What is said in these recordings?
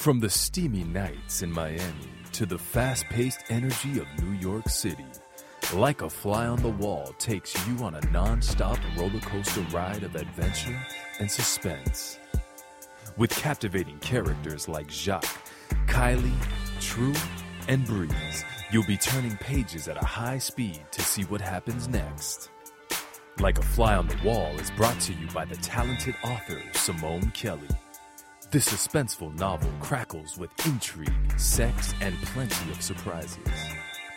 From the steamy nights in Miami to the fast paced energy of New York City, Like a Fly on the Wall takes you on a non stop roller coaster ride of adventure and suspense. With captivating characters like Jacques, Kylie, True, and Breeze, you'll be turning pages at a high speed to see what happens next. Like a Fly on the Wall is brought to you by the talented author Simone Kelly. This suspenseful novel crackles with intrigue, sex, and plenty of surprises.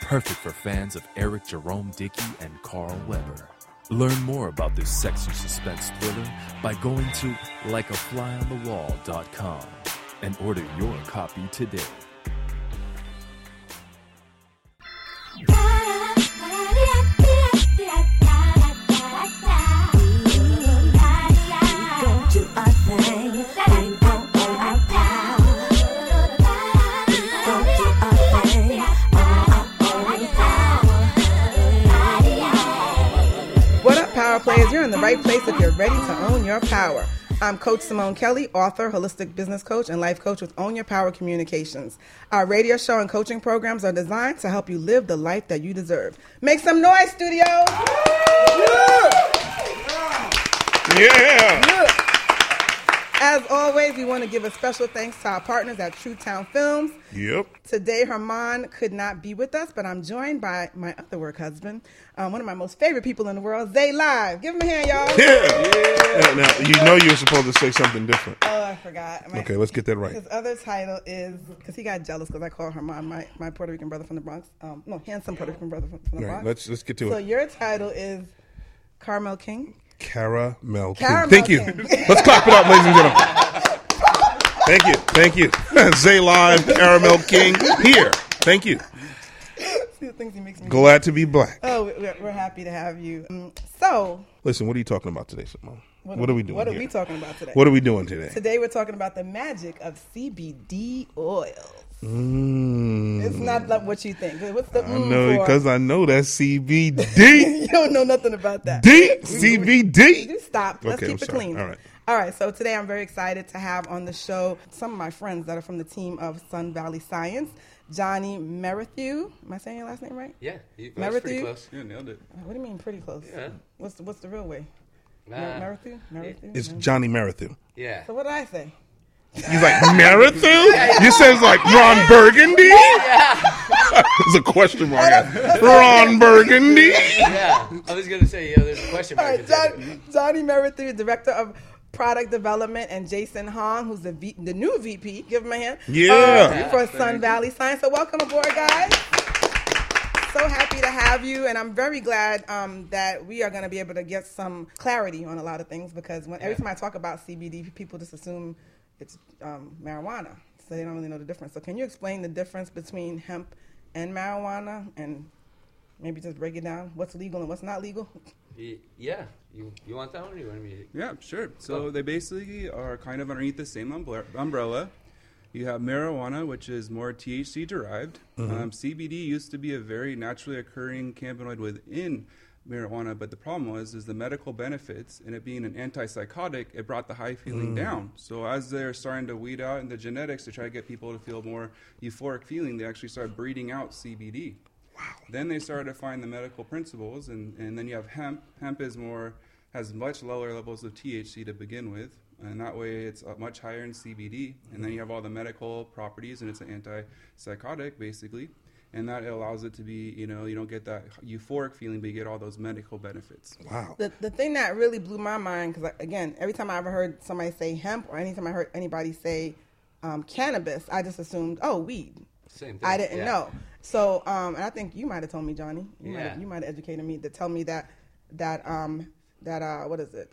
Perfect for fans of Eric Jerome Dickey and Carl Weber. Learn more about this sexy suspense thriller by going to likeaflyonthewall.com and order your copy today. Right place if you're ready to own your power. I'm Coach Simone Kelly, author, holistic business coach, and life coach with Own Your Power Communications. Our radio show and coaching programs are designed to help you live the life that you deserve. Make some noise, studio! Yeah. As always, we want to give a special thanks to our partners at True Town Films. Yep. Today, Herman could not be with us, but I'm joined by my other work husband, um, one of my most favorite people in the world, Zay Live. Give him a hand, y'all. Yeah. Now, you know you're supposed to say something different. Oh, I forgot. My- Okay, let's get that right. His other title is because he got jealous because I called Herman my, my Puerto Rican brother from the Bronx. Um, no, handsome Puerto Rican brother from, from the All right, Bronx. let's let's get to so it. So your title is Carmel King. Caramel. King. Caramel Thank you. King. Let's clap it up, ladies and gentlemen. Thank you. Thank you. Zay Live, Caramel King here. Thank you. Things he makes me. Glad to be black. Oh, we're, we're happy to have you. Um, so, Listen, what are you talking about today, Simone? What, are we doing? What are here? we talking about today? What are we doing today? Today we're talking about the magic of CBD oils. Mm, It's not like what you think. What's the I mm know for? because I know that CBD. you don't know nothing about that. D CBD. You stop. Let's Okay, keep I'm it sorry. clean. All right. All right. So today I'm very excited to have on the show some of my friends that are from the team of Sun Valley Science. Jonny Merrithew. Am I saying your last name right? Yeah, you, Merrithew? pretty close. Yeah, nailed it. What do you mean pretty close? Yeah. What's the, what's the real way? Mer- Uh, Merrithew? Merrithew? It's Merrithew? Jonny Marathon. yeah. So what did I say? He's like Marathon. You says like Ron Burgundy. There's a question mark. at- Ron Burgundy. yeah, I was gonna say yeah. There's a question All mark. right, John. Jonny Merrithew, Director of Product Development, and Jason Hong, who's the, v, the new VP. Give him a hand. Yeah. Uh, for Sun Valley Science. So welcome aboard, guys. So happy to have you, and I'm very glad um, that we are going to be able to get some clarity on a lot of things because when every time I talk about CBD, people just assume it's um, marijuana, so they don't really know the difference. So can you explain the difference between hemp and marijuana, and maybe just break it down? What's legal and what's not legal? Yeah, you you want that one? Or you want me? To... Yeah, sure. So they basically are kind of underneath the same umbrella. You have marijuana, which is more THC derived. Um, CBD used to be a very naturally occurring cannabinoid within marijuana, but the problem was is the medical benefits and it being an antipsychotic, it brought the high feeling down. So as they're starting to weed out in the genetics to try to get people to feel more euphoric feeling, they actually started breeding out CBD. Wow. Then they started to find the medical principles, and, and then you have hemp. Hemp is more has much lower levels of THC to begin with, and that way it's uh, much higher in CBD. And then you have all the medical properties, and it's an antipsychotic basically, and that allows it to be you know you don't get that euphoric feeling, but you get all those medical benefits. Wow. The, the thing that really blew my mind, because again, every time I ever heard somebody say hemp or anytime I heard anybody say um, cannabis, I just assumed, oh, weed. Same thing. I didn't yeah. know. So, um, and I think you might have told me, Jonny. You might Yeah. have, you might have educated me to tell me that that um, that uh, what is it?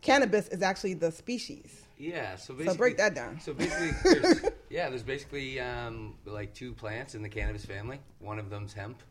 Cannabis is actually the species. Yeah. So basically, break that down. So basically, there's, yeah, there's basically um, like two plants in the cannabis family. One of them's hemp.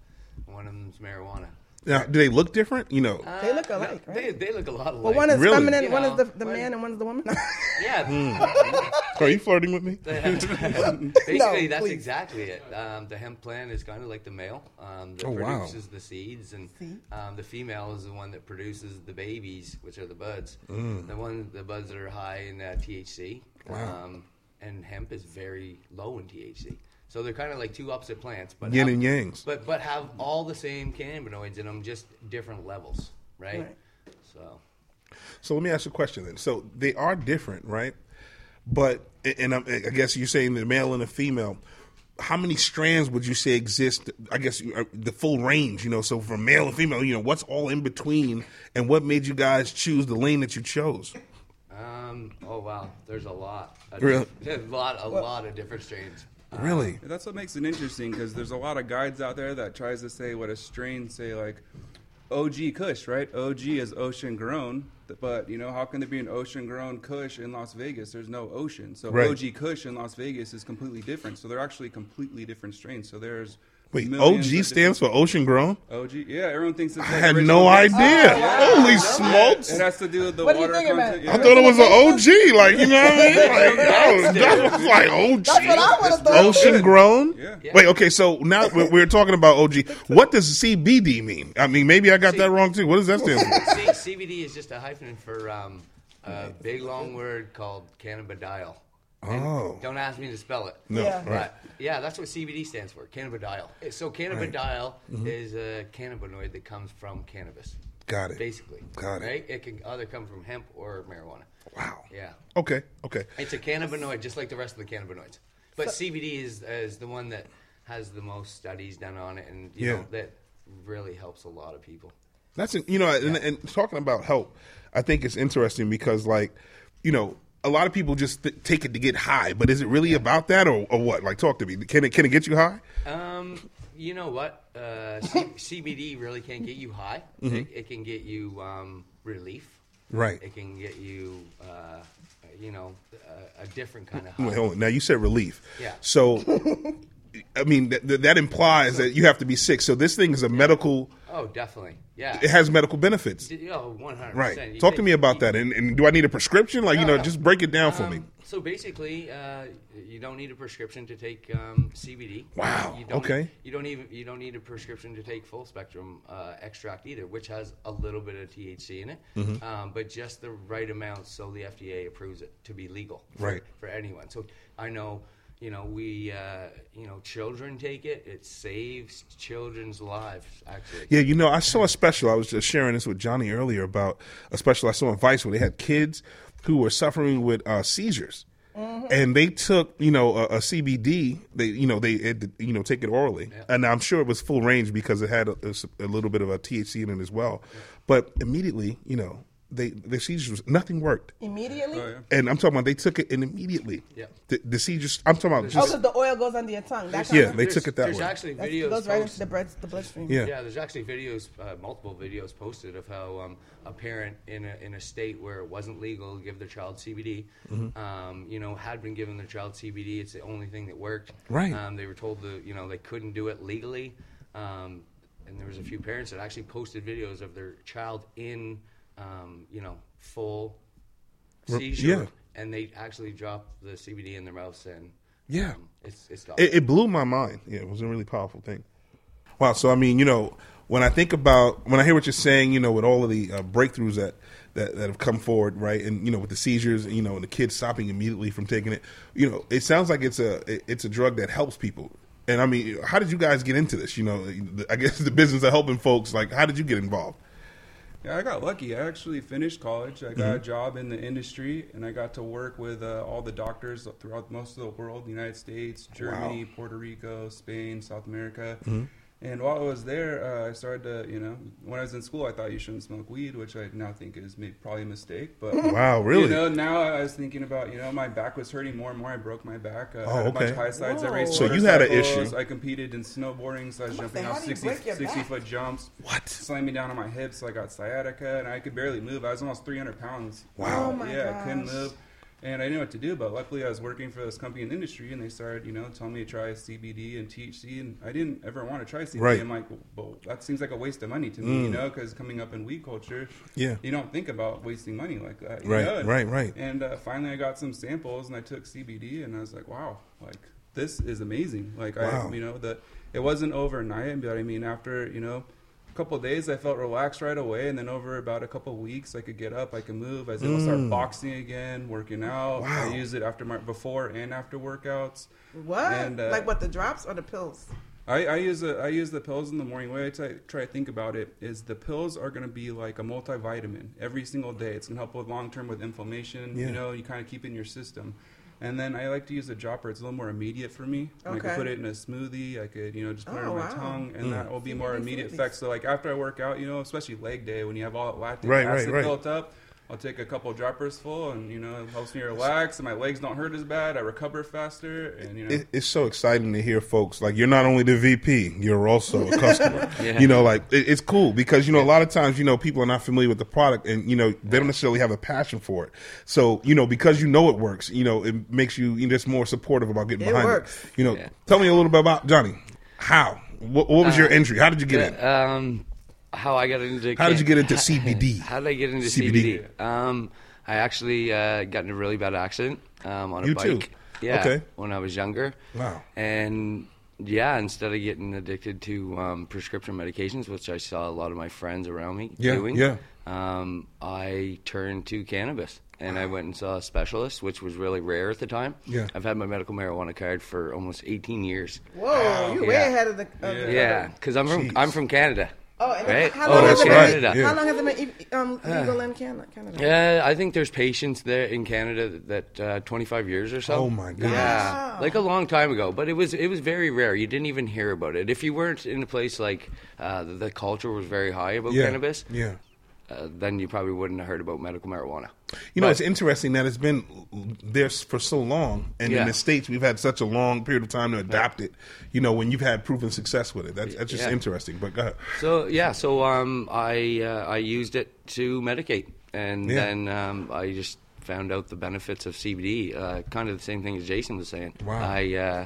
One of them's marijuana. Now, do they look different? You know. They look Uh, alike, no, right? They, they look a lot alike. Well, one is Really? feminine, You one is the, the man, and one is the woman. yeah. Are you flirting with me? Basically, No, that's please. exactly it. Um, the hemp plant is kind of like the male um, that Oh, wow. produces the seeds, and um, the female is the one that produces the babies, which are the buds. Mm. The one, the buds that are high in uh, THC. Wow. Um, and hemp is very low in THC. So they're kind of like two opposite plants, but Yin have- and yangs. But but have all the same cannabinoids in them, just different levels, right? Right. So So let me ask you a question then. So they are different, right? But and I'm, I guess you're saying the male and the female. How many strands would you say exist? I guess uh, the full range, you know. So from male and female, you know, what's all in between, and what made you guys choose the lane that you chose? um, oh wow, there's a lot, a, Really? a lot, a lot of different strains. Really? That's what makes it interesting because there's a lot of guides out there that tries to say what a strain say like OG Kush, right? OG is ocean grown, but you know how can there be an ocean grown Kush in Las Vegas? There's no ocean, so Right. OG Kush in Las Vegas is completely different. So they're actually completely different strains. So there's Wait, OG stands for ocean grown. OG. Yeah, everyone thinks it's. I like had no taste. idea. wow. Holy Yeah. smokes! It has to do with the What do you water think it meant? content. I thought it was an OG, like you know what I mean? Like, that, was, that was like OG. That's what I would have thought. Ocean grown. Yeah. Yeah. Wait, okay. So now we're, we're talking about OG. What does CBD mean? I mean, maybe I got that wrong too. What does that stand for? C- CBD is just a hyphen for um, a big long word called cannabidiol. And Oh. Don't ask me to spell it. No, Yeah. right. But yeah, that's what CBD stands for, cannabidiol. So cannabidiol Mm-hmm. is a cannabinoid that comes from cannabis. Got it. Basically. Got it. Right? It can either come from hemp or marijuana. Wow. Yeah. Okay. Okay. It's a cannabinoid just like the rest of the cannabinoids. But CBD is is the one that has the most studies done on it and you Yeah. know that really helps a lot of people. That's you know, and, and talking about help, I think it's interesting because like, you know, a lot of people just th- take it to get high, but is it really about that or, or what? Like, talk to me. Can it can it get you high? Um, you know what? Uh, C- CBD really can't get you high. Mm-hmm. It, it can get you um, relief. Right. It can get you, uh, you know, a, a different kind of high. Wait, hold on. Now you said relief. Yeah. So, I mean, that, that implies that you have to be sick. So this thing is a medical. Oh, definitely. Yeah. It has medical benefits. Oh, 100%. Right. You Talk to me about you- that. And, and do I need a prescription? Like, you know, just break it down for me. Um, So basically, uh, you don't need a prescription to take um, CBD. Wow, You don't okay. You don't even you don't need a prescription to take full spectrum uh, extract either, which has a little bit of THC in it, Mm-hmm. um, but just the right amount so the FDA approves it to be legal for, Right. for anyone. So I know. You know, we, uh, you know, children take it. It saves children's lives, actually. Yeah, you know, I saw a special. I was just sharing this with Johnny earlier about a special I saw on Vice where they had kids who were suffering with uh, seizures, and they took you know a, a CBD. They you know they you know take it orally, and I'm sure it was full range because it had a, a little bit of a THC in it as well. But immediately, you know, they the seizures nothing worked. Immediately? Oh, yeah. And I'm talking about they took it and immediately. Yeah. The, the seizures. I'm talking about Oh, just because the oil goes under your tongue. That kind yeah. of, They took it that There's way. actually videos. it goes right into the, blood, the bloodstream. Yeah. Yeah, there's actually videos, uh, multiple videos posted of how um, a parent in a, in a state where it wasn't legal to give their child CBD, Mm-hmm. um, you know, had been giving their child CBD. It's the only thing that worked. Right. Um, they were told that you know they couldn't do it legally, um, and there was a few parents that actually posted videos of their child in, um, you know, full seizure, yeah. and they actually dropped the CBD in their mouths and. Yeah. um, it's it's it, it blew my mind. Yeah, it was a really powerful thing. Wow. So I mean, you know, when I think about when I hear what you're saying, you know, with all of the uh, breakthroughs that, that that have come forward, right, and you know, with the seizures, you know, and the kids stopping immediately from taking it, you know, it sounds like it's a it- it's a drug that helps people. And I mean, how did you guys get into this? You know, I guess the business of helping folks. Like, how did you get involved? Yeah, I got lucky. I actually finished college. I got a job in the industry, and I got to work with uh, all the doctors throughout most of the world: the United States, Germany, Puerto Rico, Spain, South America. And while I was there, uh, I started to, you know, when I was in school, I thought you shouldn't smoke weed, which I now think is may- probably a mistake. But Wow, really? You know, now I was thinking about, you know, my back was hurting more and more. I broke my back. Uh, Oh, I had a okay. high sides. I raced So you had an motorcycles. issue. I competed in snowboarding, so I was I'm jumping gonna off say, how do you 60, 60 foot jumps What? slammed me down on my hips, so I got sciatica, and I could barely move. I was almost 300 pounds. Wow. Oh my yeah, I couldn't move, and I didn't know what to do. But luckily, I was working for this company in the industry, and they started, you know, telling me to try CBD and THC, and I didn't ever want to try CBD. Right. I'm like, well, that seems like a waste of money to me, you know, because coming up in weed culture, Yeah. you don't think about wasting money like that, you Right, know? right, right. And uh, finally, I got some samples, and I took CBD, and I was like, wow, like this is amazing. Like Wow. I, you know, the it wasn't overnight, but I mean, after you know couple days, I felt relaxed right away, and then over about a couple of weeks, I could get up, I could move. I was able to start boxing again, working out. Mm. Wow. I use it after my before and after workouts. What? And, uh, like what? The drops or the pills? I, I use a, I use the pills in the morning. The way I try, try to think about it is the pills are going to be like a multivitamin every single day. It's going to help with long term with inflammation. Yeah. You know, you kind of keep in your system. And then I like to use a dropper. It's a little more immediate for me. And I Okay. could put it in a smoothie. I could, you know, just put it Oh, on my wow. tongue, Mm. and that will be more immediate smoothies. effects. So like after I work out, you know, especially leg day when you have all that lactic Right, right, right. built up. I'll take a couple droppers full, and you know, it helps me relax, and my legs don't hurt as bad. I recover faster, and you know, it, it's so exciting to hear folks like you're not only the VP, you're also a customer. Yeah. You know, like it, it's cool because you know a lot of times you know people are not familiar with the product and you know they don't necessarily have a passion for it. So you know because you know it works, you know it makes you, you know, just more supportive about getting It behind works. it. You know, Yeah. tell me a little bit about Jonny. How? What, what was your entry? How did you get in? Um, how I got into How did you get into CBD? How did I get into CBD? CBD? Um, I actually uh, got in a really bad accident um, on a You bike. too? Yeah, Okay. when I was younger. Wow. And yeah, instead of getting addicted to um, prescription medications, which I saw a lot of my friends around me Yeah, doing, yeah. um, I turned to cannabis. And I went and saw a specialist, which was really rare at the time. Yeah. I've had my medical marijuana card for almost 18 years. Whoa, you way Yeah. ahead of the. Of Yeah, because I'm from Jeez. I'm from Canada. Oh, and Right? how Oh, long that's has it right. been? Yeah. How long has it been um, legal in Canada? Canada? Yeah, I think there's patients there in Canada that uh, 25 years or so. Oh, my goodness. Yeah, Wow. like a long time ago, but it was it was very rare. You didn't even hear about it. If you weren't in a place like uh, the, the culture was very high about Yeah. cannabis, Yeah. Uh, then you probably wouldn't have heard about medical marijuana. You know, But- it's interesting that it's been there for so long, and in the states we've had such a long period of time to adapt it. You know, when you've had proven success with it, that's, that's just Yeah. interesting. But go ahead. So yeah, so um, I uh, I used it to medicate, and Yeah. then um, I just found out the benefits of CBD. Uh, kind of the same thing as Jason was saying. Wow. I uh,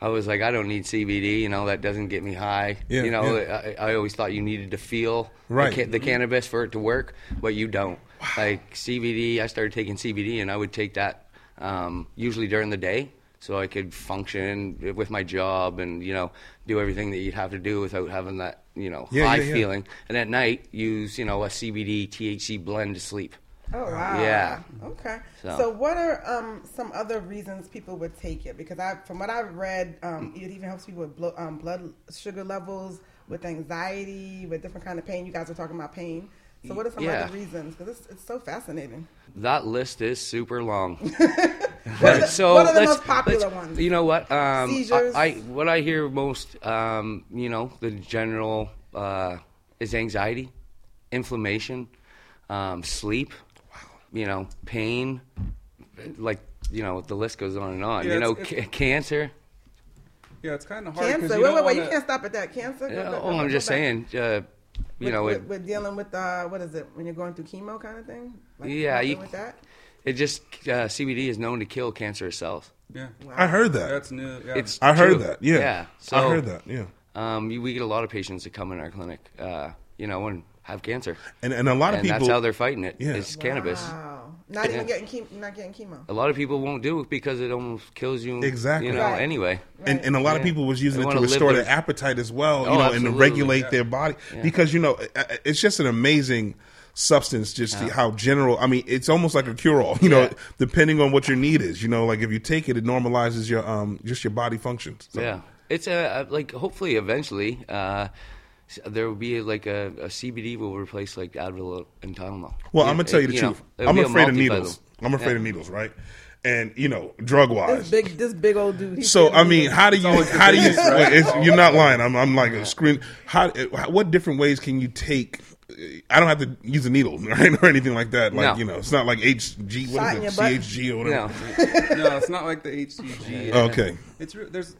I was like, I don't need CBD. You know, that doesn't get me high. Yeah, you know, yeah. I, I always thought you needed to feel Right. the, ca- the cannabis for it to work, but you don't. Like CBD, I started taking CBD, and I would take that um, usually during the day. So I could function with my job and you know do everything that you'd have to do without having that you know Yeah, high yeah, yeah. feeling. And at night, use you know a CBD THC blend to sleep. Oh wow. Yeah. Okay. So- So, what are um, some other reasons people would take it? Because I, from what I've read, um, it even helps people with blo- um, blood sugar levels, with anxiety, with different kind of pain. You guys are talking about pain. So, what are some Yeah. other reasons? Because it's, it's so fascinating. That list is super long. What the- so what are the let's- most popular ones? You know what? Um, Seizures? I, I what I hear most, um, you know, the general uh, is anxiety, inflammation, um, sleep. You know, pain. Like you know, the list goes on and on. Yeah, you know, it's- ca- cancer. yeah, it's kind of hard. Cancer. you Wait, wait, wait. You wanna- can't stop at that. Cancer. Yeah, Go- go- oh, go- I'm go just back. saying. Uh, you With- know, with, it, with dealing with uh, what is it when you're going through chemo kind of thing? Like, Yeah, dealing you- with that. it just uh, CBD is known to kill cancerous cells. Yeah, I heard that. that's new. Yeah. It's I heard true. that. Yeah. Yeah. So, I heard that. Yeah. Um, we we get a lot of patients that come in our clinic, uh, you know, and have cancer, And and a lot of and people. that's how they're fighting it. Yeah. Is cannabis. Wow. Not even getting chemo. Not getting chemo. A lot of people won't do it because it almost kills you. Exactly. You know. Right. Anyway. and, and a lot of people was using They it to restore their their- appetite as well, you Oh, know, and to regulate Yeah. their body because you know i- i- it's just an amazing substance. Just how general. I mean, it's almost like a cure all. You know, Yeah. depending on what your need is. You know, like if you take it, it normalizes your um just your body functions. So, Yeah. It's a, a like hopefully eventually uh, s- there will be like a, a CBD will replace like Advil and Tylenol. Well, Yeah, I'm gonna tell you the it- know, truth. it'll I'm afraid of needles. I'm afraid Yeah. of needles, right? And you know, drug This wise. big, this big old dude. So I mean, needles. how do you how do you? It's, you're not lying. I'm I'm like a screen. How what different ways can you take? I don't have to use a needle right, or anything like that. Like No. you know, it's not like HG. Shot What in is it? butt. CHG or whatever. know, no, it's not like the HCG. Okay. It's re- there's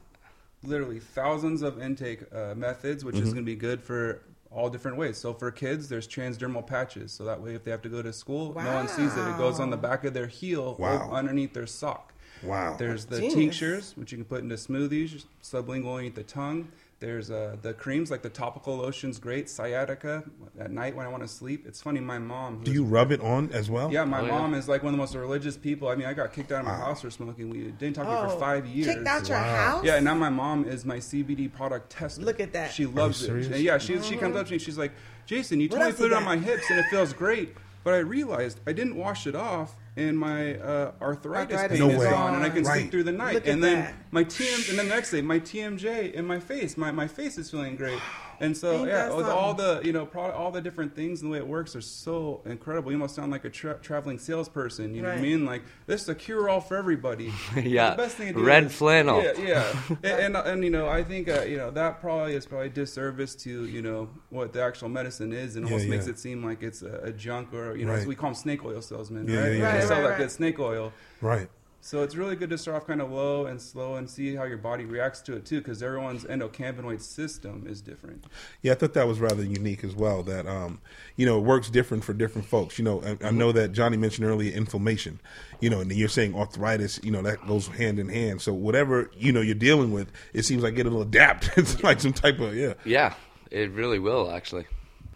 literally thousands of intake uh, methods, which Mm-hmm. is going to be good for all different ways. So for kids, there's transdermal patches, so that way if they have to go to school, no one sees it. It goes on the back of their heel, Wow. or underneath their sock. Wow. There's the tinctures, which you can put into smoothies, sublingual underneath the tongue. There's uh, the creams like the topical lotions, great sciatica at night when I want to sleep. It's funny, my mom. Do you rub it on as well? Yeah, my Oh, yeah. mom is like one of the most religious people. I mean, I got kicked out of my house for smoking weed. Didn't talk to me for five years. Oh, Kicked out your house? Yeah, and now my mom is my CBD product tester. Look at that. She loves it. serious? And yeah, she she comes up to me. She's like, Jason, you What told me to put you it on my hips and it feels great, but I realized I didn't wash it off. And my uh, arthritis, Arthritis pain No is way. gone, and I can Right. sleep through the night. Look and then that. my TM, and then the next day, my TMJ in my face, my, my face is feeling great. And so, Ain't yeah, that with all the you know, pro- all the different things and the way it works are so incredible. You almost sound like a tra- traveling salesperson. You know what I mean? Like this is a cure all for everybody. Yeah. The best thing to do Red is- flannel. Yeah, yeah. and, and and you know, I think uh, you know that probably is probably disservice to you know what the actual medicine is, and Yeah, almost yeah. makes it seem like it's a, a junk or you know Right. we call them snake oil salesmen, Yeah, right? yeah, yeah. They Right, sell right, that right. good snake oil. Right. So it's really good to start off kind of low and slow and see how your body reacts to it too, because everyone's endocannabinoid system is different. Yeah, I thought that was rather unique as well. That um, you know, it works different for different folks. You know, I, I know that Jonny mentioned earlier inflammation. You know, and you're saying arthritis. You know, that goes hand in hand. So whatever you know you're dealing with, it seems like it'll adapt. it's like some type of yeah. Yeah, it really will actually.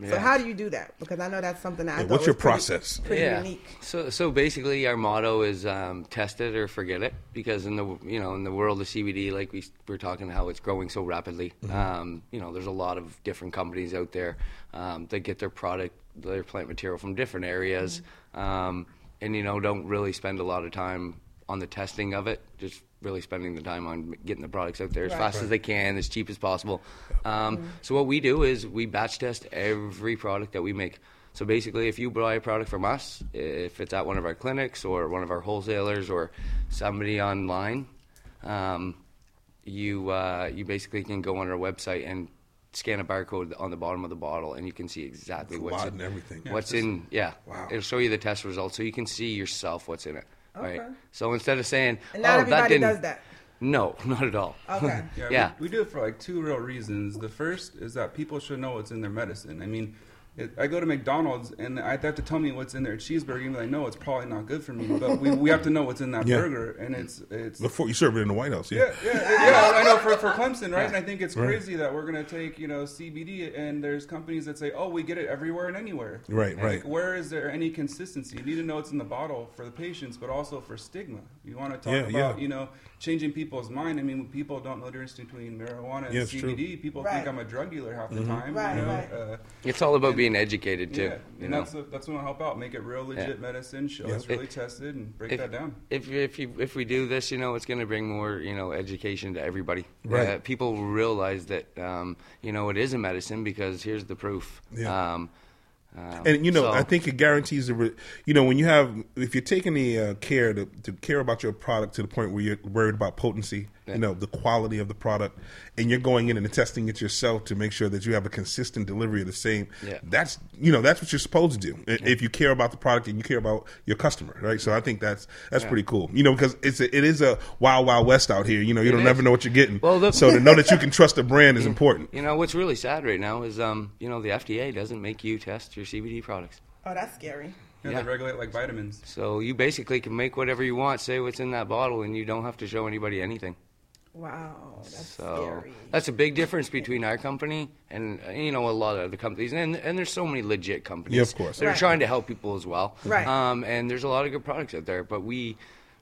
So how do you do that? Because I know that's something that I Yeah, thought what's was your pretty- process? Pretty yeah. unique. So so basically, our motto is um, test it or forget it because in the you know in the world of CBD, like we we're talking how it's growing so rapidly. Mm-hmm. Um, you know, there's a lot of different companies out there um, that get their product, their plant material from different areas, Mm-hmm. um, and you know don't really spend a lot of time on the testing of it. Just really spending the time on getting the products out there as Right. fast as they can, as cheap as possible. Um, So what we do is we batch test every product that we make. So basically, if you buy a product from us, if it's at one of our clinics or one of our wholesalers or somebody online, um, you uh, you basically can go on our website and scan a barcode on the bottom of the bottle, and you can see exactly It's what's in everything. What's it's in? Yeah, Wow. it'll show you the test results, so you can see yourself what's in it. Right. Okay. So instead of saying, And not "Oh, that didn't," does that. No, not at all. Okay. Yeah, Yeah. We, we do it for like two real reasons. The first is that people should know what's in their medicine. I mean, it, I go to McDonald's and I have to tell me what's in their cheeseburger, even though I know it's probably not good for me. But we, we have to know what's in that Yeah. burger, and it's it's Before you serve it in the White House, yeah, yeah. yeah, yeah. I know for, for Clemson, right? And I think it's Right. crazy that we're gonna take you know CBD, and there's companies that say, oh, we get it everywhere and anywhere. Right, And right. Where is there any consistency? You need to know what's in the bottle for the patients, but also for stigma. You want to talk Yeah, about you know changing people's mind. I mean, when people don't know the difference between marijuana and Yeah, it's true. CBD. People Right. think I'm a drug dealer half Mm-hmm. the time. Right, you know? right. Uh, It's all about being educated too. yeah, you and know? that's that's what will help out. Make it real legit Yeah. medicine. Show Yeah. it's really tested and break if, that down. If if you if we do this, you know, it's going to bring more you know education to everybody. Right. Uh, people realize that um, you know it is a medicine because here's the proof. Yeah. Um, um, And you know, so- I think it guarantees the. Re- you know, when you have, if you're taking the uh, care to, to care about your product to the point where you're worried about potency. You know, the quality of the product, and you're going in and testing it yourself to make sure that you have a consistent delivery of the same. Yeah. That's you know that's what you're supposed to do i- if you care about the product and you care about your customer, right? So I think that's that's pretty cool. You know, because it's a, it is a wild wild west out here. You know, you It don't is. never know what you're getting. Well, the- so to know that you can trust a brand is important. you know what's really sad right now is um, you know the FDA doesn't make you test your CBD products. Oh, that's scary. Yeah, Yeah. they regulate like vitamins. So you basically can make whatever you want, say what's in that bottle, and you don't have to show anybody anything. Wow, that's So scary. that's a big difference between our company and you know a lot of other companies, and and there's so many legit companies. Yeah, of course. They're Right. trying to help people as well. Right. Um, and there's a lot of good products out there, but we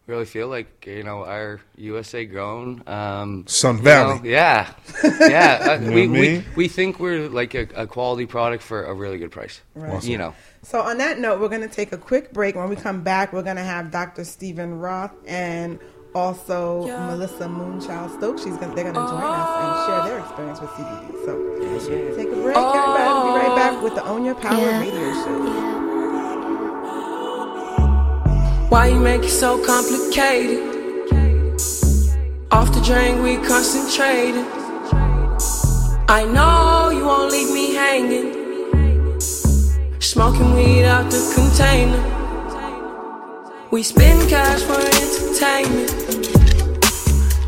really feel like you know our USA grown um, Sun you Valley. know, yeah, yeah. Uh, we, what I mean? we we think we're like a, a quality product for a really good price. Awesome. You know. So on that note, we're going to take a quick break. When we come back, we're going to have Dr. Stephen Roth and also Melissa Moonchild Stokes. She's going, they're going to join us and share oh. their experience with CBD. So take a break, everybody. We'll be right back with the Own Your Power Yeah. radio show. Why you make it so complicated? Off the drain, we concentrated. I know you won't leave me hanging. Smoking weed out the container. We spend cash for entertainment.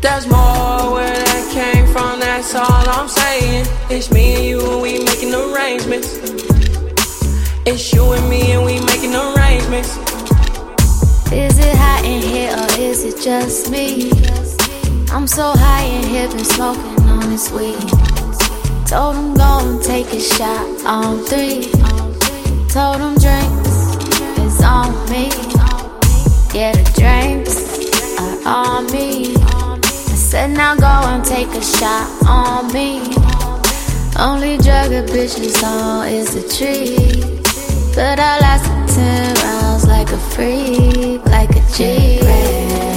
There's more where that came from, that's all I'm saying. It's me and you, and we making arrangements. It's you and me, and we making arrangements. Is it hot in here or is it just me? I'm so high in here, been smoking on this weed. Told him go and take a shot on three. Told him drinks is on me. Yeah, the drinks are uh, on me. I said now go and take a shot on me. Only drug a bitch is on is the tree. But I lasted ten rounds like a freak, like a G.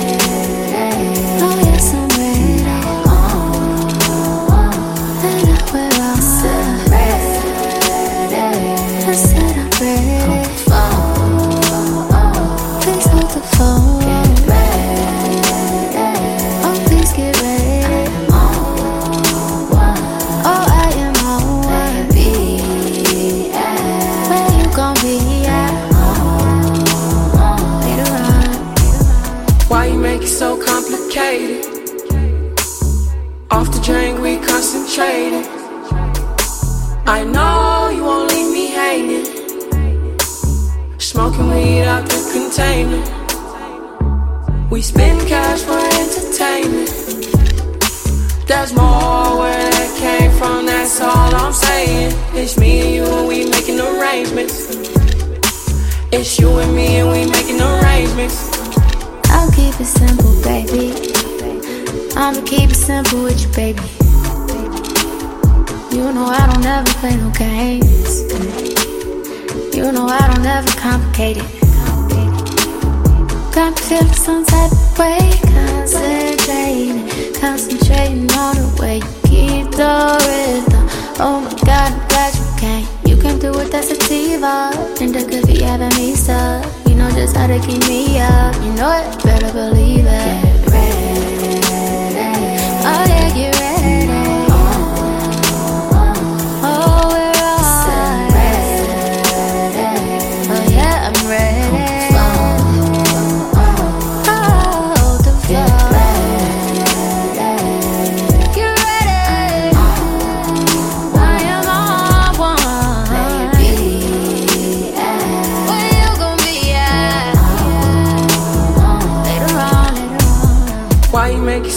container. We spend cash for entertainment. There's more where that came from, that's all I'm saying. It's me and you, and we making arrangements. It's you and me, and we making arrangements. I'll keep it simple, baby. I'ma keep it simple with you, baby. You know I don't ever play no games. You know I don't ever complicate it. Got me feeling some type of way, concentrating, concentrating on the way you keep the rhythm. Oh my God, I'm glad you came. You came through with that sativa, and that could be having me stuck. You know just how to keep me up. You know it, better believe it. Get ready. Oh yeah, get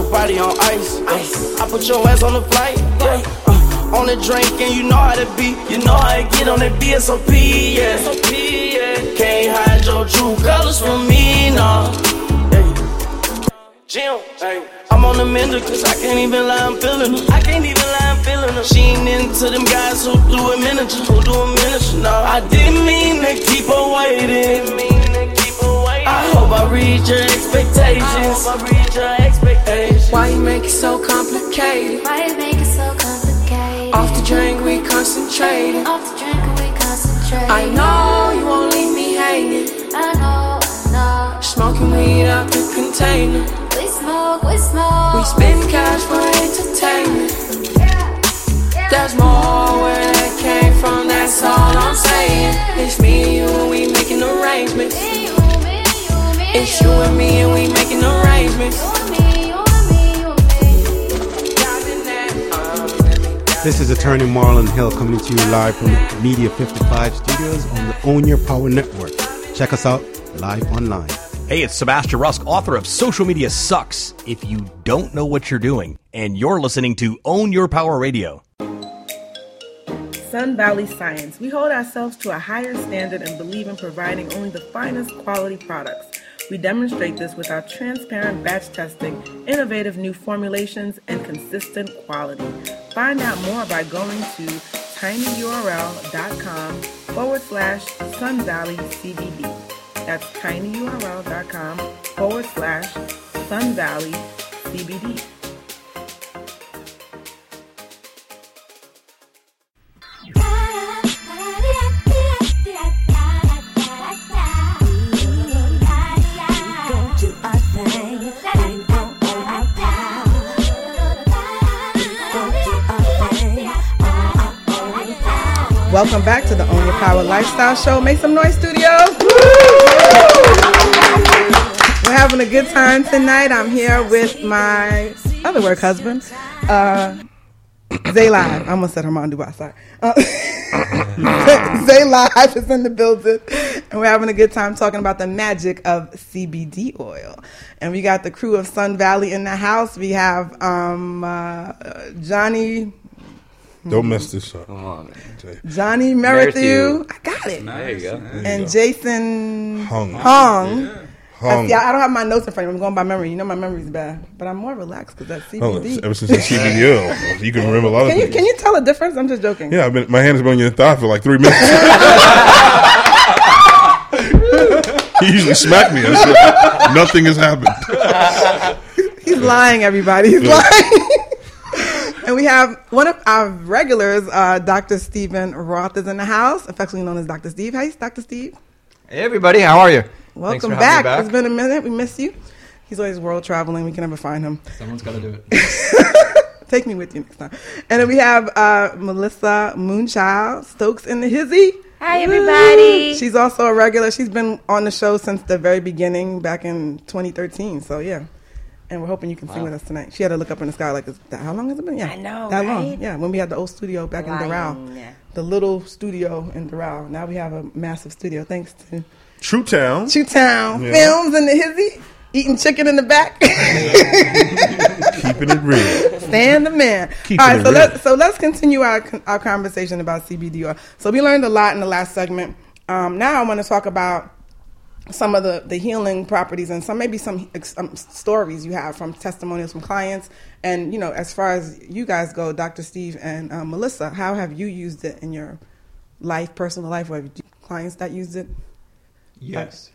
your body on ice. uh, I put your ass on the flight. Yeah. Uh, on the drink, and you know how to be. You know how to get on that BSOP. Yeah. yeah. Can't hide your true colors from me, no. Jim, hey. I'm on the mender, cause I can't even lie, I'm feeling her. I can't even lie, I'm feeling her. She ain't into them guys who do a miniature, who do a miniature. No, I didn't mean to keep her waiting. I hope I read your expectations. I read your expectations. Why you make it so complicated? Why you make it so complicated? Off the drink, we concentrating. Off the drink, we concentrate. I know you won't leave me hanging. I know, I know. Smoking weed out the container. We smoke, we smoke. We spend cash for entertainment. There's more where that came from, that's all I'm saying. It's me and you, and we making arrangements. It's you and me, and we making arrangements. you and me, you and me, you and me. This is attorney Marlon Hill coming to you live from Media 55 studios on the Own Your Power Network. Check us out live online. Hey, it's Sebastian Rusk, author of Social Media Sucks if you don't know what you're doing. And you're listening to Own Your Power Radio. Sun Valley Science. We hold ourselves to a higher standard and believe in providing only the finest quality products. We demonstrate this with our transparent batch testing, innovative new formulations, and consistent quality. Find out more by going to tinyurl.com forward slash Sun Valley CBD. That's tinyurl.com forward slash Sun Valley CBD. Welcome back to the Own Your Power Lifestyle Show. Make some noise, studio. We're having a good time tonight. I'm here with my other work husband, uh, Zay Live. I almost said Herman Dubois. Sorry. Uh, Zay Live is in the building, and we're having a good time talking about the magic of CBD oil. And we got the crew of Sun Valley in the house. We have um, uh, Jonny Don't mm-hmm. mess this up. Come on, man. Jonny Merrithew. I got it. There you go. And Jason Hung. Hung. Hung. Yeah, I don't have my notes in front of me. I'm going by memory. You know my memory's bad, but I'm more relaxed because that's Oh, CBD. ever since the CBD you can remember a lot of Can you things. can you tell a difference? I'm just joking. Yeah, I've been, my hand has been on your thigh for like three minutes. he usually smacked me. I said, nothing has happened. He's lying, everybody. He's lying. And we have one of our regulars, uh, Dr. Stephen Roth, is in the house, affectionately known as Dr. Steve. Hey, Dr. Steve. Hey everybody, how are you? Welcome for back. back. It's been a minute. We miss you. He's always world traveling. We can never find him. Someone's got to do it. Take me with you next time. And then we have uh, Melissa Moonchild Stokes in the hizzy. Hi, everybody. She's also a regular. She's been on the show since the very beginning, back in 2013. So yeah, and we're hoping you can sing with us tonight. She had to look up in the sky like, that, how long has it been? Yeah, I know, that long. right? Yeah, when we had the old studio back in Lying, Doral, the little studio in Doral. Now we have a massive studio thanks to True Town. True Town Yeah. Films in the hizzy. Eating chicken in the back. Keeping it real. Stand the man. Keeping All right, so real. let's so let's continue our our conversation about CBD oil. So we learned a lot in the last segment. Um, now I want to talk about some of the, the healing properties and some maybe some ex- um, stories you have from testimonials from clients. And you know, as far as you guys go, Dr. Steve and uh, Melissa, how have you used it in your life, personal life? Or clients that used it? Yes.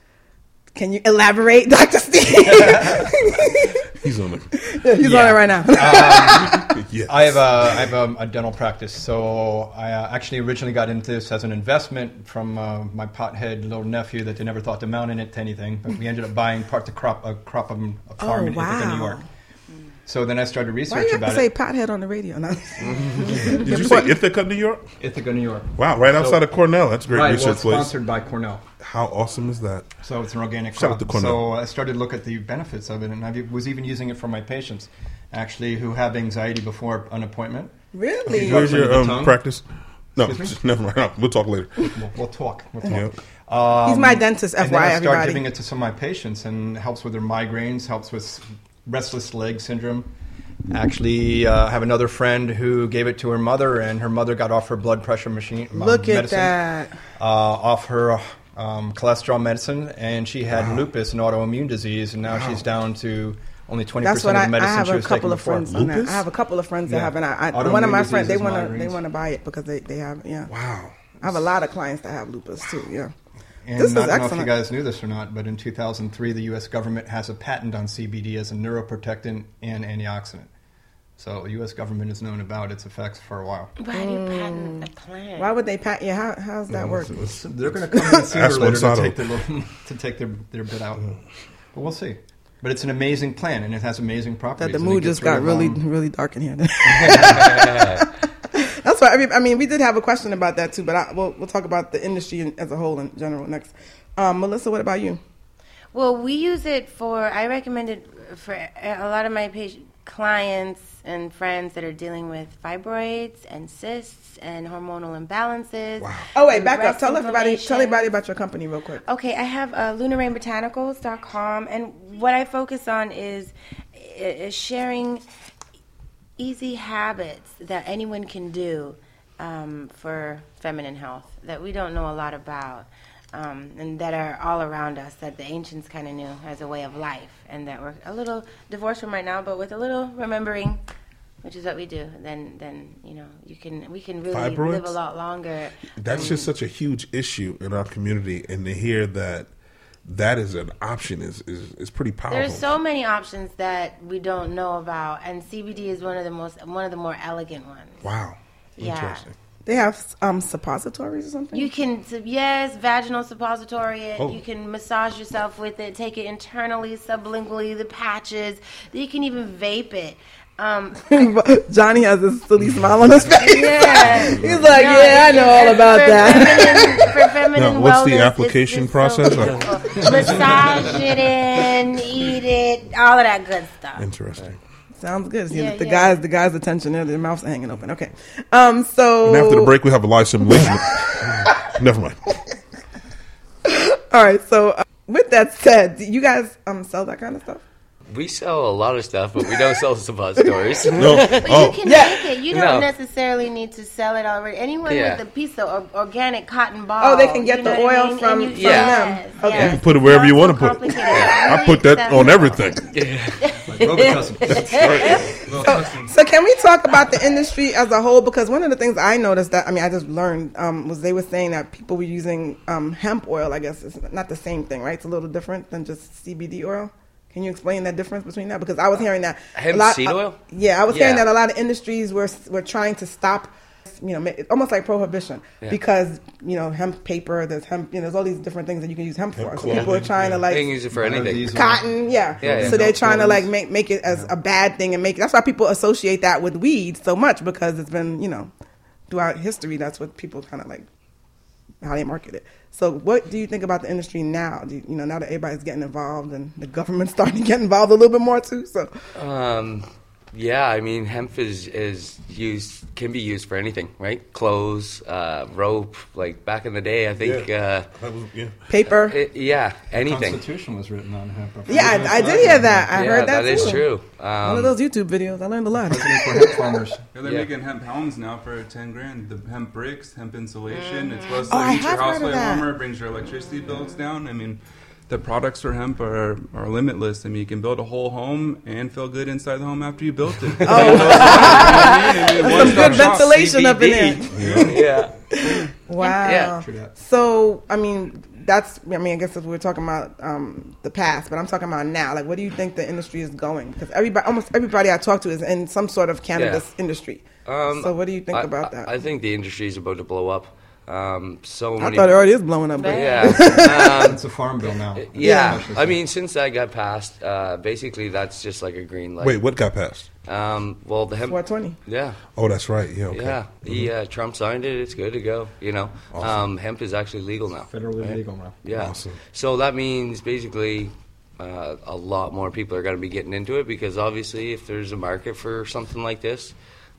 Can you elaborate, Dr. Steve? He's on it. Yeah, he's on it right now. Um, Yes. I have a I have a, a dental practice, so I uh, actually originally got into this as an investment from uh, my pothead little nephew that they never thought to mount in it to anything, but we ended up buying part the crop a crop of a farm Oh, in Ithaca, New. York. So then I started researching Why research you have about to say it. pothead on the radio? No. Did you say Ithaca, New York? Ithaca, New York. Wow, right So- outside of Cornell. That's a great right, well, research it's place. sponsored by Cornell. How awesome is that? So it's an organic Shout out crop. to So I started to look at the benefits of it, and I was even using it for my patients, actually, who have anxiety before an appointment. Really? Where's your um, practice? No, Excuse me? just, never mind. We'll talk later. We'll, we'll talk. We'll talk. Yeah. Um, He's my dentist, and then FYI, I started everybody. giving it to some of my patients, and it helps with their migraines, helps with restless leg syndrome. Actually, uh, I have another friend who gave it to her mother, and her mother got off her blood pressure machine. um, Look at medicine, that. Uh, off her um, cholesterol medicine, and she had lupus, an autoimmune disease, and now she's down to only twenty percent of I, the I medicine have she a was couple taking of before. friends on that. Lupus? I have a couple of friends that Yeah. have, and I, I one of my friends they want to they want to buy it because they, they have yeah. Wow. I have a lot of clients that have lupus too. Yeah. And This is I don't know if excellent. you guys knew this or not, but in 2003, the U.S. government has a patent on CBD as a neuroprotectant and antioxidant. So the U.S. government has known about its effects for a while. Why do you patent a plant? Why would they patent? Yeah, how how's that work? So they're going to come in sooner or Ask later to take, their, little, to take their, their bit out. But we'll see. But it's an amazing plant, and it has amazing properties. That the and it mood just got really um, really dark in here. That's why I mean, I mean we did have a question about that too, but I, we'll we'll talk about the industry as a whole in general next. Um, Melissa, what about you? Well, we use it for. I recommend it for a lot of my patient clients and friends that are dealing with fibroids and cysts and hormonal imbalances. Wow. Oh wait, back up. Tell everybody tell everybody about your company real quick. Okay, I have uh, lunarrainbotanicals.com, and what I focus on is, is sharing easy habits that anyone can do um, for feminine health that we don't know a lot about. Um, and that are all around us that the ancients kind of knew as a way of life, and that we're a little divorced from right now, but with a little remembering, which is what we do. Then, then you know, you can we can really live a lot longer. That's Um, just such a huge issue in our community, and to hear that that is an option is is, is pretty powerful. There's so many options that we don't know about, and CBD is one of the most one of the more elegant ones. wow, Yeah. interesting. They have um, suppositories or something. You can yes, vaginal suppository it. Oh. You can massage yourself with it. Take it internally, sublingually, the patches. You can even vape it. Um, Jonny has this silly smile on his face. Yeah. He's like, No, yeah, I know all about for that. Feminine, for feminine Now, what's the application it's, it's process? So beautiful. Massage it in, eat it, all of that good stuff. Interesting. Sounds good. See, Yeah, the yeah. guys, the guys' attention, their, their mouths are hanging open. Okay. Um. So And after the break, we have a live simulation. Never mind. All right. So uh, with that said, do you guys um sell that kind of stuff? We sell a lot of stuff, but we don't sell suppositories. No. But Oh. you can Yeah. make it. You don't necessarily need to sell it already. Anyone Yeah. with a piece of organic cotton ball. Oh, they can get the what I oil mean? from- you- from Yeah. them. Okay. yes. You can put it wherever you want to put it. I put that on accessible. everything. So can we talk about the industry as a whole? Because one of the things I noticed that I mean I just learned um, was they were saying that people were using um, hemp oil. I guess it's not the same thing, right? It's a little different than just CBD oil. Can you explain that difference between that? Because I was hearing that Hemp a lot, seed uh, oil? yeah, I was hearing that a lot of industries were were trying to stop. You know, almost like prohibition Yeah. because you know hemp paper. There's hemp. You know, there's all these different things that you can use hemp for. So clothing, people are trying to like They can use it for anything. cotton, yeah. Yeah, yeah. So they're trying to like make make it as a bad thing and make that's why people associate that with weed so much because it's been you know throughout history that's what people kind of like how they market it. So what do you think about the industry now? Do you, you know now that everybody's getting involved and the government's starting to get involved a little bit more too. So Um, yeah, I mean, hemp is is used can be used for anything, right? Clothes, uh, rope. Like back in the day, I think. Yeah. Uh, was- yeah. paper. it, yeah, anything. Constitution was written on hemp. yeah, I, I did hear that. I yeah, heard that, that is too. true. One Um, of those YouTube videos. I learned a lot. For hemp farmers. Yeah, they're Yeah. making hemp homes now for ten grand. The hemp bricks, hemp insulation. It's supposed Oh, to I heat your house heard of way warmer. It brings your electricity bills down. I mean, the products for hemp are, are limitless. I mean, you can build a whole home and feel good inside the home after you built it. Oh, Some good ventilation up in there. yeah. Wow. Yeah. So, I mean, that's, I mean, I guess if we're talking about um, the past, but I'm talking about now. Like, what do you think the industry is going? Because everybody, almost everybody I talk to is in some sort of cannabis industry. Um, so, what do you think I- about that? I think the industry is about to blow up. Um, so I many. thought it already is blowing up. But Yeah. Um, It's a farm bill now. yeah. Especially I mean, since that got passed, uh, basically that's just like a green light. Wait, what got passed? Um, well, the hemp. 420. Yeah. Oh, that's right. Yeah. Okay. Yeah, he, uh, Trump signed it. It's good to go. You know, um, hemp is actually legal now. federally right? legal now. Yeah. Awesome. So that means basically uh, a lot more people are going to be getting into it because obviously, if there's a market for something like this,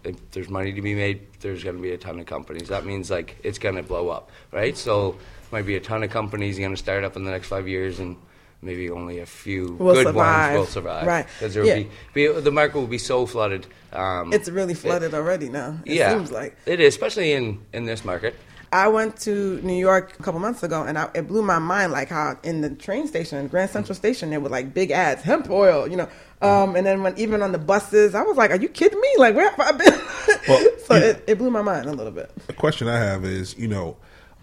if there's money to be made. There's going to be a ton of companies. That means like it's going to blow up, right? So might be a ton of companies going to start up in the next five years and. Maybe only a few Will good survive. ones will survive, Right. Because there will Yeah. be, be the market will be so flooded. Um, It's really flooded already now. It yeah, seems like. it is, especially in in this market. I went to New York a couple months ago, and I, it blew my mind, like how in the train station, Grand Central Station, there were like big ads, hemp oil, you know. Um, and then when even on the buses, I was like, "Are you kidding me? Like, where have I been?" Well, so it, it blew my mind a little bit. The question I have is, you know,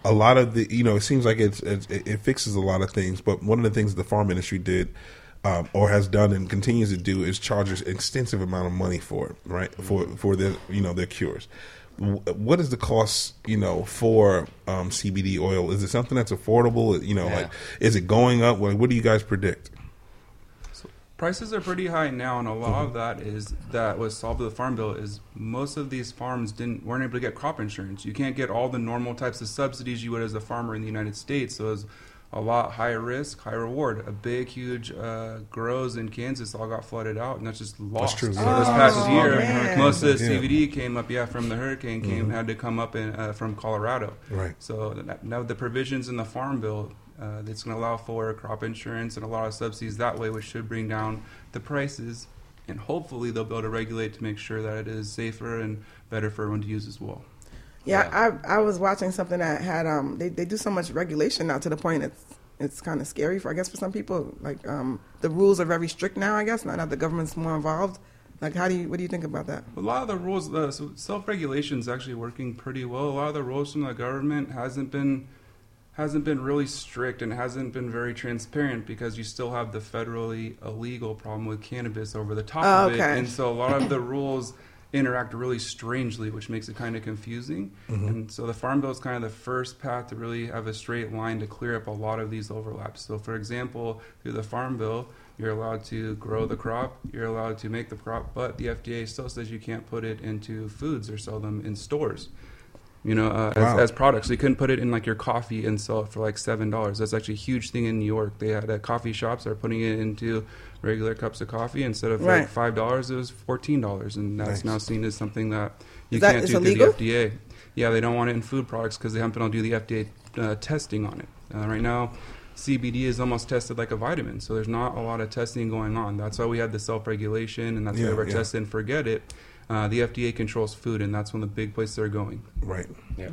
a lot of the, you know, it seems like it's, it's it fixes a lot of things, but one of the things the farm industry did. Um, or has done and continues to do is charges an extensive amount of money for it, right? For for their you know their cures. Wh- What is the cost you know for um, CBD oil? Is it something that's affordable? You know, Yeah. like is it going up? Like, what do you guys predict? Prices are pretty high now, and a lot of that is that was solved with the farm bill. Is most of these farms didn't weren't able to get crop insurance. You can't get all the normal types of subsidies you would as a farmer in the United States. So it's a lot higher risk, high reward. A big, huge uh, grows in Kansas all got flooded out, and that's just lost. That's true, So yeah. this past Oh, year, man. most of the Yeah. Came up, yeah, from the hurricane came had to come up in uh, from Colorado. Right. So that, now the provisions in the farm bill uh, that's going to allow for crop insurance and a lot of subsidies that way, which should bring down the prices. And hopefully they'll be able to regulate to make sure that it is safer and better for everyone to use as well. Yeah, I I was watching something that had um they, they do so much regulation now to the point it's it's kind of scary for I guess for some people like um the rules are very strict now I guess now that the government's more involved. Like how do you what do you think about that? A lot of the rules, uh, so self-regulation is actually working pretty well. A lot of the rules from the government hasn't been hasn't been really strict and hasn't been very transparent because you still have the federally illegal problem with cannabis over the top Oh, of it, okay. and so a lot of the rules interact really strangely, which makes it kind of confusing. Mm-hmm. And so the Farm Bill is kind of the first path to really have a straight line to clear up a lot of these overlaps. So, for example, through the Farm Bill, You're allowed to grow the crop. You're allowed to make the crop, but the FDA still says you can't put it into foods or sell them in stores. You know, uh, Wow. as, as products. So you couldn't put it in like your coffee and sell it for like seven dollars. That's actually a huge thing in New York. They had uh, coffee shops that are putting it into regular cups of coffee instead of Right. like five dollars. It was fourteen dollars, and that's Nice. now seen as something that you that- can't do illegal? through the FDA. Yeah, they don't want it in food products because they haven't been able to do the FDA uh, testing on it. Uh, right now, CBD is almost tested like a vitamin, so there's not a lot of testing going on. That's why we have the self-regulation, and that's Yeah, why we're yeah. and forget it. Uh, the FDA controls food, and that's one of the big places they're going. Right. Yeah.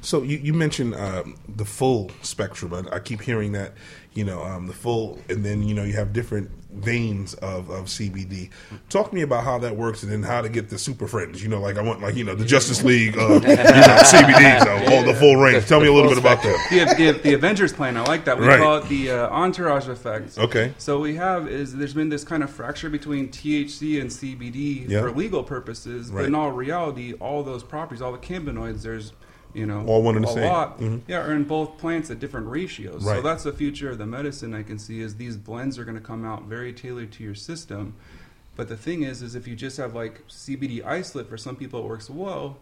So you, you mentioned um, the full spectrum. I, I keep hearing that, you know, um, the full, and then you know you have different veins of, of CBD. Talk to me about how that works, and then how to get the super friends. You know, like I want like you know the Justice League, uh, you know, CBD, so all the full range. Tell me a little bit about that. the, the, the Avengers plan, I like that. We Right. call it the uh, entourage effect. Okay. So we have is there's been this kind of fracture between THC and CBD Yeah. for legal purposes, Right. but in all reality, all those properties, all the cannabinoids, there's you know All one and the same. lot, Mhm. yeah, are in both plants at different ratios. So that's the future of the medicine I can see is these blends are going to come out very tailored to your system. But the thing is, is if you just have like CBD isolate, for some people it works well,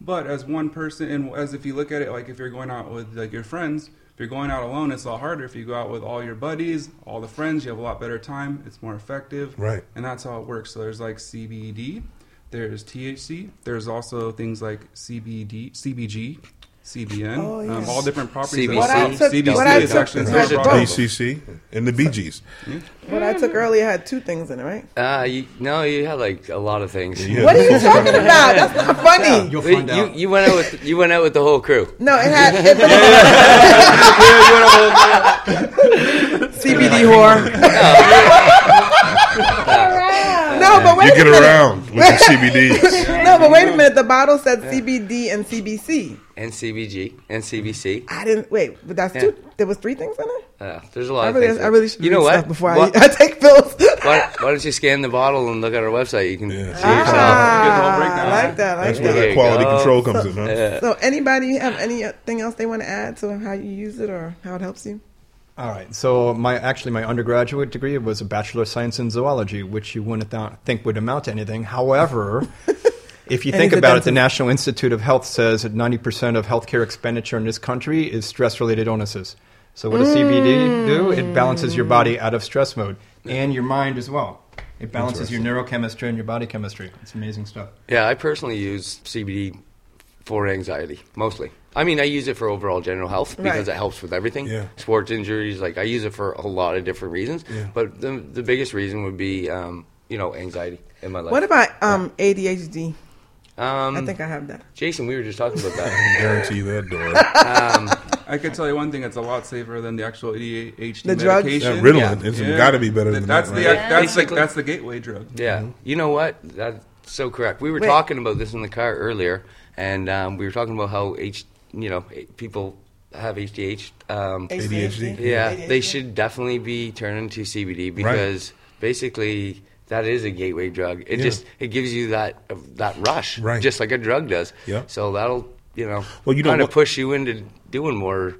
but as one person, and as if you look at it, like if you're going out with like your friends, if you're going out alone, it's a lot harder. If you go out with all your buddies, all the friends, you have a lot better time. It's more effective, Right. And that's how it works. So there's like CBD, there's THC, there's also things like CBD, CBG. CBN, Oh, yeah. um, all different properties. CBC. of What I took- CBC what I is took- actually is very that broad. both? BCC and the BGs. Gees. What I took earlier had two things in it, right? Uh, you, no, you had like a lot of things. Yeah. What are you talking about? That's not funny. You'll find you, out. you went out with you went out with the whole crew. No, it had it, CBD whore. no, but wait You get a minute. around with the CBD. No, but wait a minute. The bottle said CBD and CBC. And CBG and CBC. I didn't wait, but that's Yeah. two. There was three things in it. Uh, there's a lot I of really, things. I really should you know what? stuff before What- I, I take pills. why, why don't you scan the bottle and look at our website? You can Yeah. see Ah. yourself. I like that. I like That's where that. There that quality go. control comes in, huh? Yeah. So, anybody have anything else they want to add to how you use it or how it helps you? All right. So my actually my undergraduate degree was a bachelor of science in zoology, which you wouldn't th- think would amount to anything. However, if you think about it, the. National Institute of Health says that 90% of healthcare expenditure in this country is stress-related illnesses. So what does CBD do? It balances your body out of stress mode and your mind as well. It balances your neurochemistry and your body chemistry. It's amazing stuff. Yeah, I personally use CBD for anxiety mostly. I mean, I use it for overall general health because Right. it helps with everything. Yeah. Sports injuries, like I use it for a lot of different reasons. Yeah. But the the biggest reason would be, um, you know, anxiety in my life. What about um, ADHD? Um, I think I have that. Jason, we were just talking about that. I can guarantee you that door. um, I could tell you one thing: it's a lot safer than the actual ADHD The drugs? medication. Yeah, Ritalin. Yeah. It's Yeah. got to be better than that's that. the right? Yeah. that's like Basically- that's the gateway drug. Yeah, you know what? That's so correct. We were Wait. talking about this in the car earlier, and um, we were talking about how H, you know, eh, people have HDH. Um, ADHD? yeah, ADHD. they should definitely be turning to CBD because basically that is a gateway drug. It Yeah. just it gives you that uh, that rush, Right. just like a drug does. Yeah. So that'll you know, Well, you know kind of push you into doing more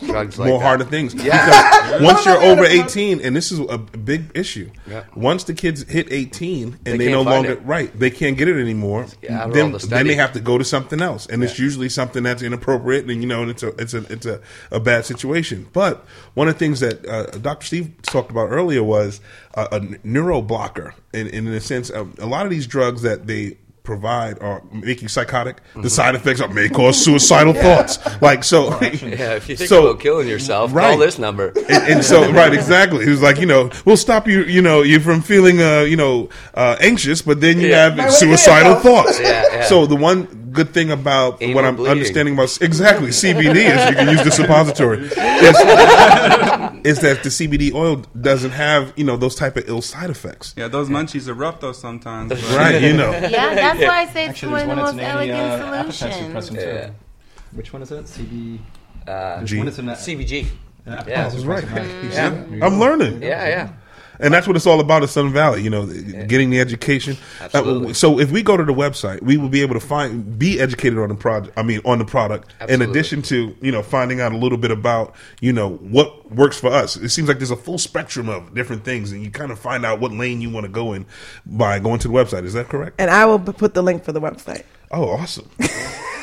drugs like more that. harder things. Yeah. Because once you're over 18, and this is a big issue. Yeah. Once the kids hit 18 and They they, no longer it. right, they can't get it anymore. Yeah, then, the then they have to go to something else, and it's usually something that's inappropriate, and you know, and it's a it's a it's a, a bad situation. But one of the things that uh, Dr. Steve talked about earlier was uh, a neuro blocker, and, and in a sense, um, a lot of these drugs that they provide or make you psychotic. Mm-hmm. The side effects are may cause suicidal thoughts. Like so, Yeah, if you think so- about killing yourself, Right. call this number. and, and so right exactly it was like you know we'll stop you you know you from feeling uh you know uh anxious but then you Yeah. have Right, what do you suicidal thoughts Yeah, yeah. so the one good thing about Anal what i'm bleeding. understanding about exactly cbd is you can use the suppository is, is that the cbd oil doesn't have you know those type of ill side effects Yeah, those munchies are rough though sometimes. but- right you know Yeah, that's why I say it's Actually, one there's of the most elegant uh, solutions. Yeah. Which one is that? CB. Uh, There's G. one that's in that. CBG. uh, Yeah. appetite Right. suppressant, Yeah. I'm learning Yeah, yeah. And that's what it's all about at Sun Valley, you know, getting the education. Uh, so if we go to the website, we will be able to find, be educated on the project. I mean, on the product. In addition to you know finding out a little bit about you know what works for us. It seems like there's a full spectrum of different things, and you kind of find out what lane you want to go in by going to the website. Is that correct? And I will put the link for the website. Oh, awesome!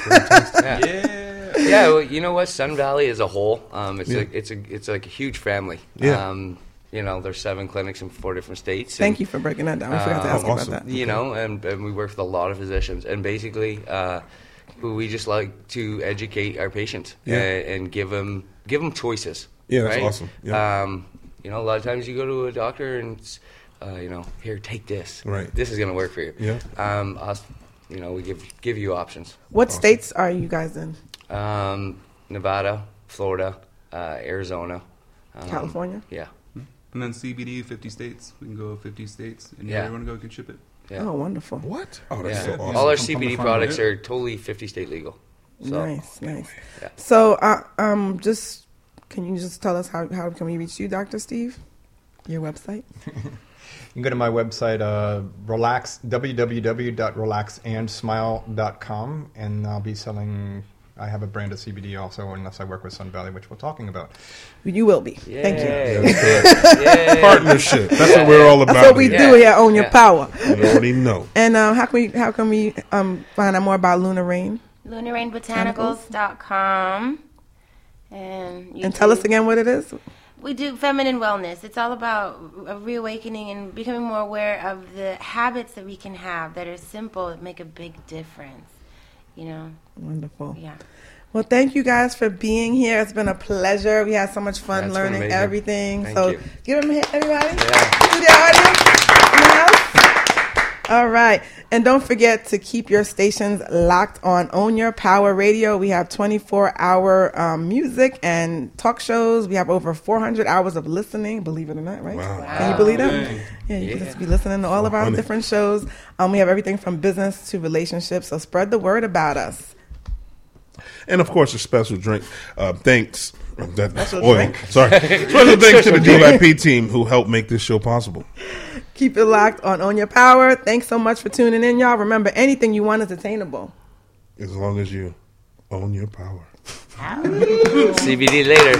Yeah. yeah. well, you know what? Sun Valley as a whole, um, it's Yeah. a, it's a, it's like a huge family. Yeah. Um, you know, there's seven clinics in four different states. Thank and, you for breaking that down. I forgot to ask you about that. You know, and, and we work with a lot of physicians, and basically, uh, we just like to educate our patients Yeah. and, and give them give them choices. Yeah, that's right? awesome. Yeah. Um, you know, a lot of times you go to a doctor and it's, uh, you know, here, take this. Right. This is going to work for you. Yeah. Um, us, you know, we give give you options. What states are you guys in? Um, Nevada, Florida, uh, Arizona, um, California? Yeah, And then CBD, 50 states. We can go 50 states. And Yeah. yeah. you want to go, we can ship it. yeah. Oh, wonderful. What? Oh, that's yeah. so awesome. All our Come CBD farm, products are totally 50 state legal. So, Nice, nice. Yeah. So, uh, um, just can you just tell us how how can we reach you, Doctor Steve? Your website. You can go to my website, uh, relax, www.relaxandsmile.com, and I'll be selling. I have a brand of CBD also, unless I work with Sun Valley, which we're talking about. You will be. Thank you. Yay. Yay. Partnership. That's what we're all about. That's what we here. do here. Own your power. You already know. And um, how can we how can we um, find out more about Luna Rain? LunarRainBotanicals.com. And you And tell us again what it is. We do feminine wellness. It's all about reawakening and becoming more aware of the habits that we can have that are simple that make a big difference. You know, Wonderful. yeah. Well, thank you guys for being here. It's been a pleasure. We had so much fun That's learning amazing. everything. Thank so you. give them a hit, everybody. Yeah. Studio audience in the house. All right. And don't forget to keep your stations locked on Own Your Power Radio. We have 24 hour um, music and talk shows. We have over 400 hours of listening, believe it or not, right? Wow. Can you believe that? Dang. Yeah, you can just be listening to all of our different shows. Um, we have everything from business to relationships. So spread the word about us. And of course, a special drink. Uh, thanks. That, Special oil. Oh, drink. Sorry. Special thanks to the DYP team who helped make this show possible. Keep it locked on Own Your Power. Thanks so much for tuning in, y'all. Remember, anything you want is attainable. As long as you own your power. CBD later.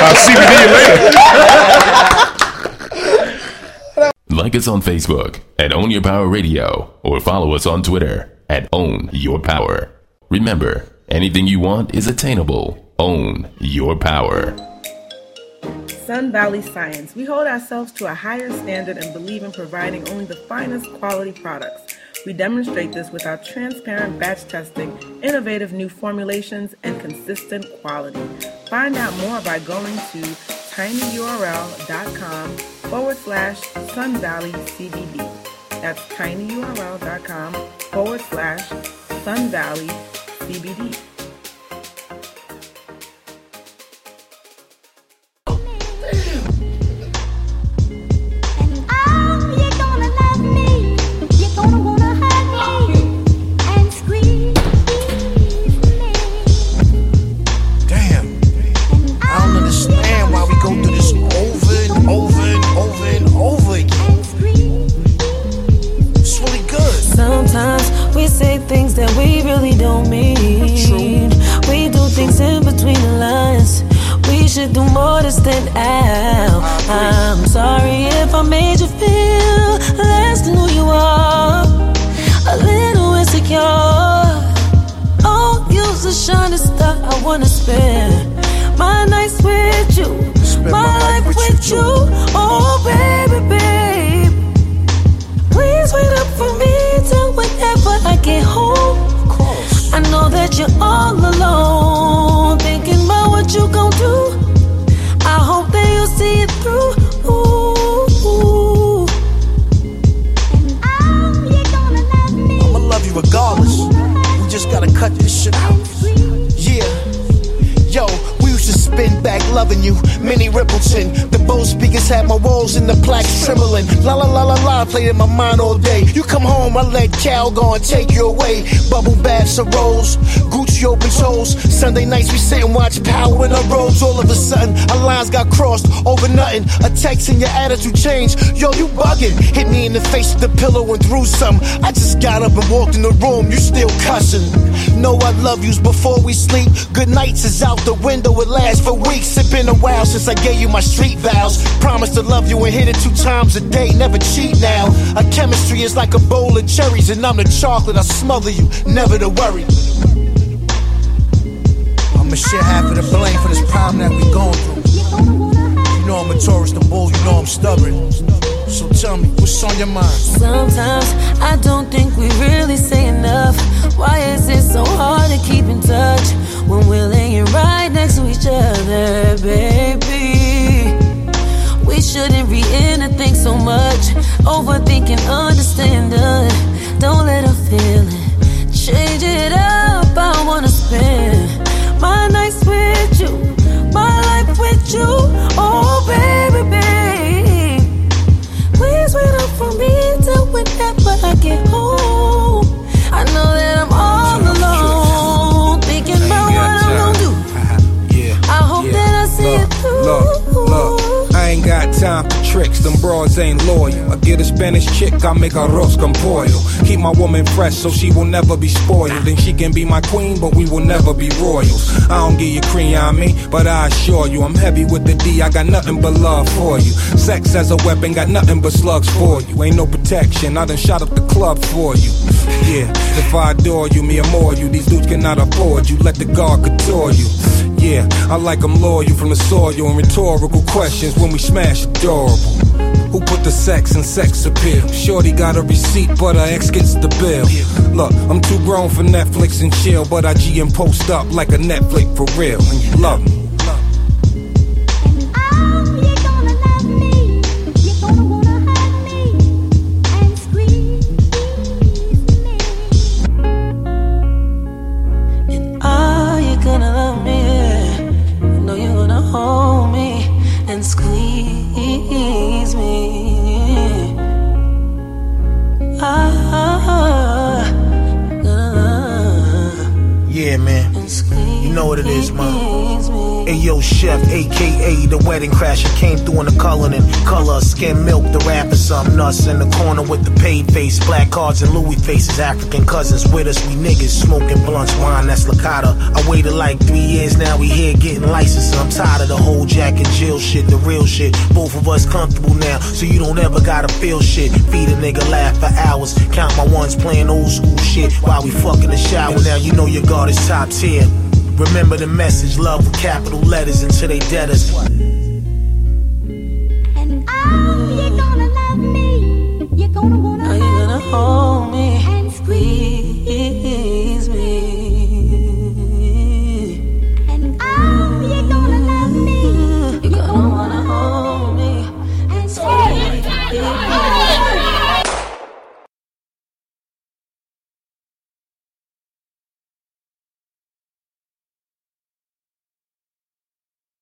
I'll CBD you later. Like us on Facebook at Own Your Power Radio or follow us on Twitter at Own Your Power. Remember, anything you want is attainable. Own your power. Sun Valley Science. We hold ourselves to a higher standard and believe in providing only the finest quality products. We demonstrate this with our transparent batch testing, innovative new formulations, and consistent quality. Find out more by going to tinyurl.com forward slash Sun Valley CBD. That's tinyurl.com forward slash Sun Valley CBD. Out. I'm sorry if I made you feel less than who you are. A little insecure. Oh, you's a shining star. I wanna spend my nights with you, my life with you. Oh, baby, babe. Please wait up for me till whenever I get home. I know that you're all alone, thinking about what you gon' do. You. Minnie Riperton, the Bose speakers had my walls in the plaques trembling. La la la la la, played in my mind all day. You come home, I let Calgon and take you away. Bubble baths and rolls, Gucci open toes. Sunday nights we sit and watch Power in our robes. All of a sudden, our lines got crossed over nothing. A text and your attitude changed. Yo, you bugging. Hit me in the face with the pillow and threw some. I just got up and walked in the room. You still cussing. Know I love yous before we sleep. Good nights is out the window. It lasts for weeks. It's been a while since I gave you my street vows. Promise to love you and hit it two times a day. Never cheat now. Our chemistry is like a bowl of cherries, and I'm the chocolate. I smother you. Never to worry. I'ma share half of the blame for this problem that we going through. You know I'm a Taurus, the bull, you know I'm stubborn. So tell me, what's on your mind? Sometimes I don't think we really say enough. Why is it so hard to keep in touch when we're laying right next to each other, baby? We shouldn't read anything so much. Overthinking, understanding. Tricks, them broads ain't loyal. I get a Spanish chick, I make arroz con pollo. Keep my woman fresh so she will never be spoiled. And she can be my queen, but we will never be royals. I don't give you cream on me, but I assure you, I'm heavy with the D, I got nothing but love for you. Sex as a weapon, got nothing but slugs for you. Ain't no protection, I done shot up the club for you. Yeah, if I adore you, me more you. These dudes cannot afford you, let the guard couture you. Yeah, I like them loyal from the soil and rhetorical questions when we smash adorable. Who put the sex in sex appeal? Shorty got a receipt, but her ex gets the bill. Look, I'm too grown for Netflix and chill, but I G and post up like a Netflix for real. You love me. Cards and Louis faces, African cousins with us, we niggas smoking blunts, wine that's Lakata. I waited like three years now, we here getting licensed. I'm tired of the whole Jack and Jill shit, the real shit. Both of us comfortable now, so you don't ever gotta feel shit. Feed a nigga laugh for hours, count my ones playing old school shit while we fucking the shower. Now you know your guard is top tier. Remember the message, love with capital letters until they dead us. Oh, you're gonna love me. You're gonna hold me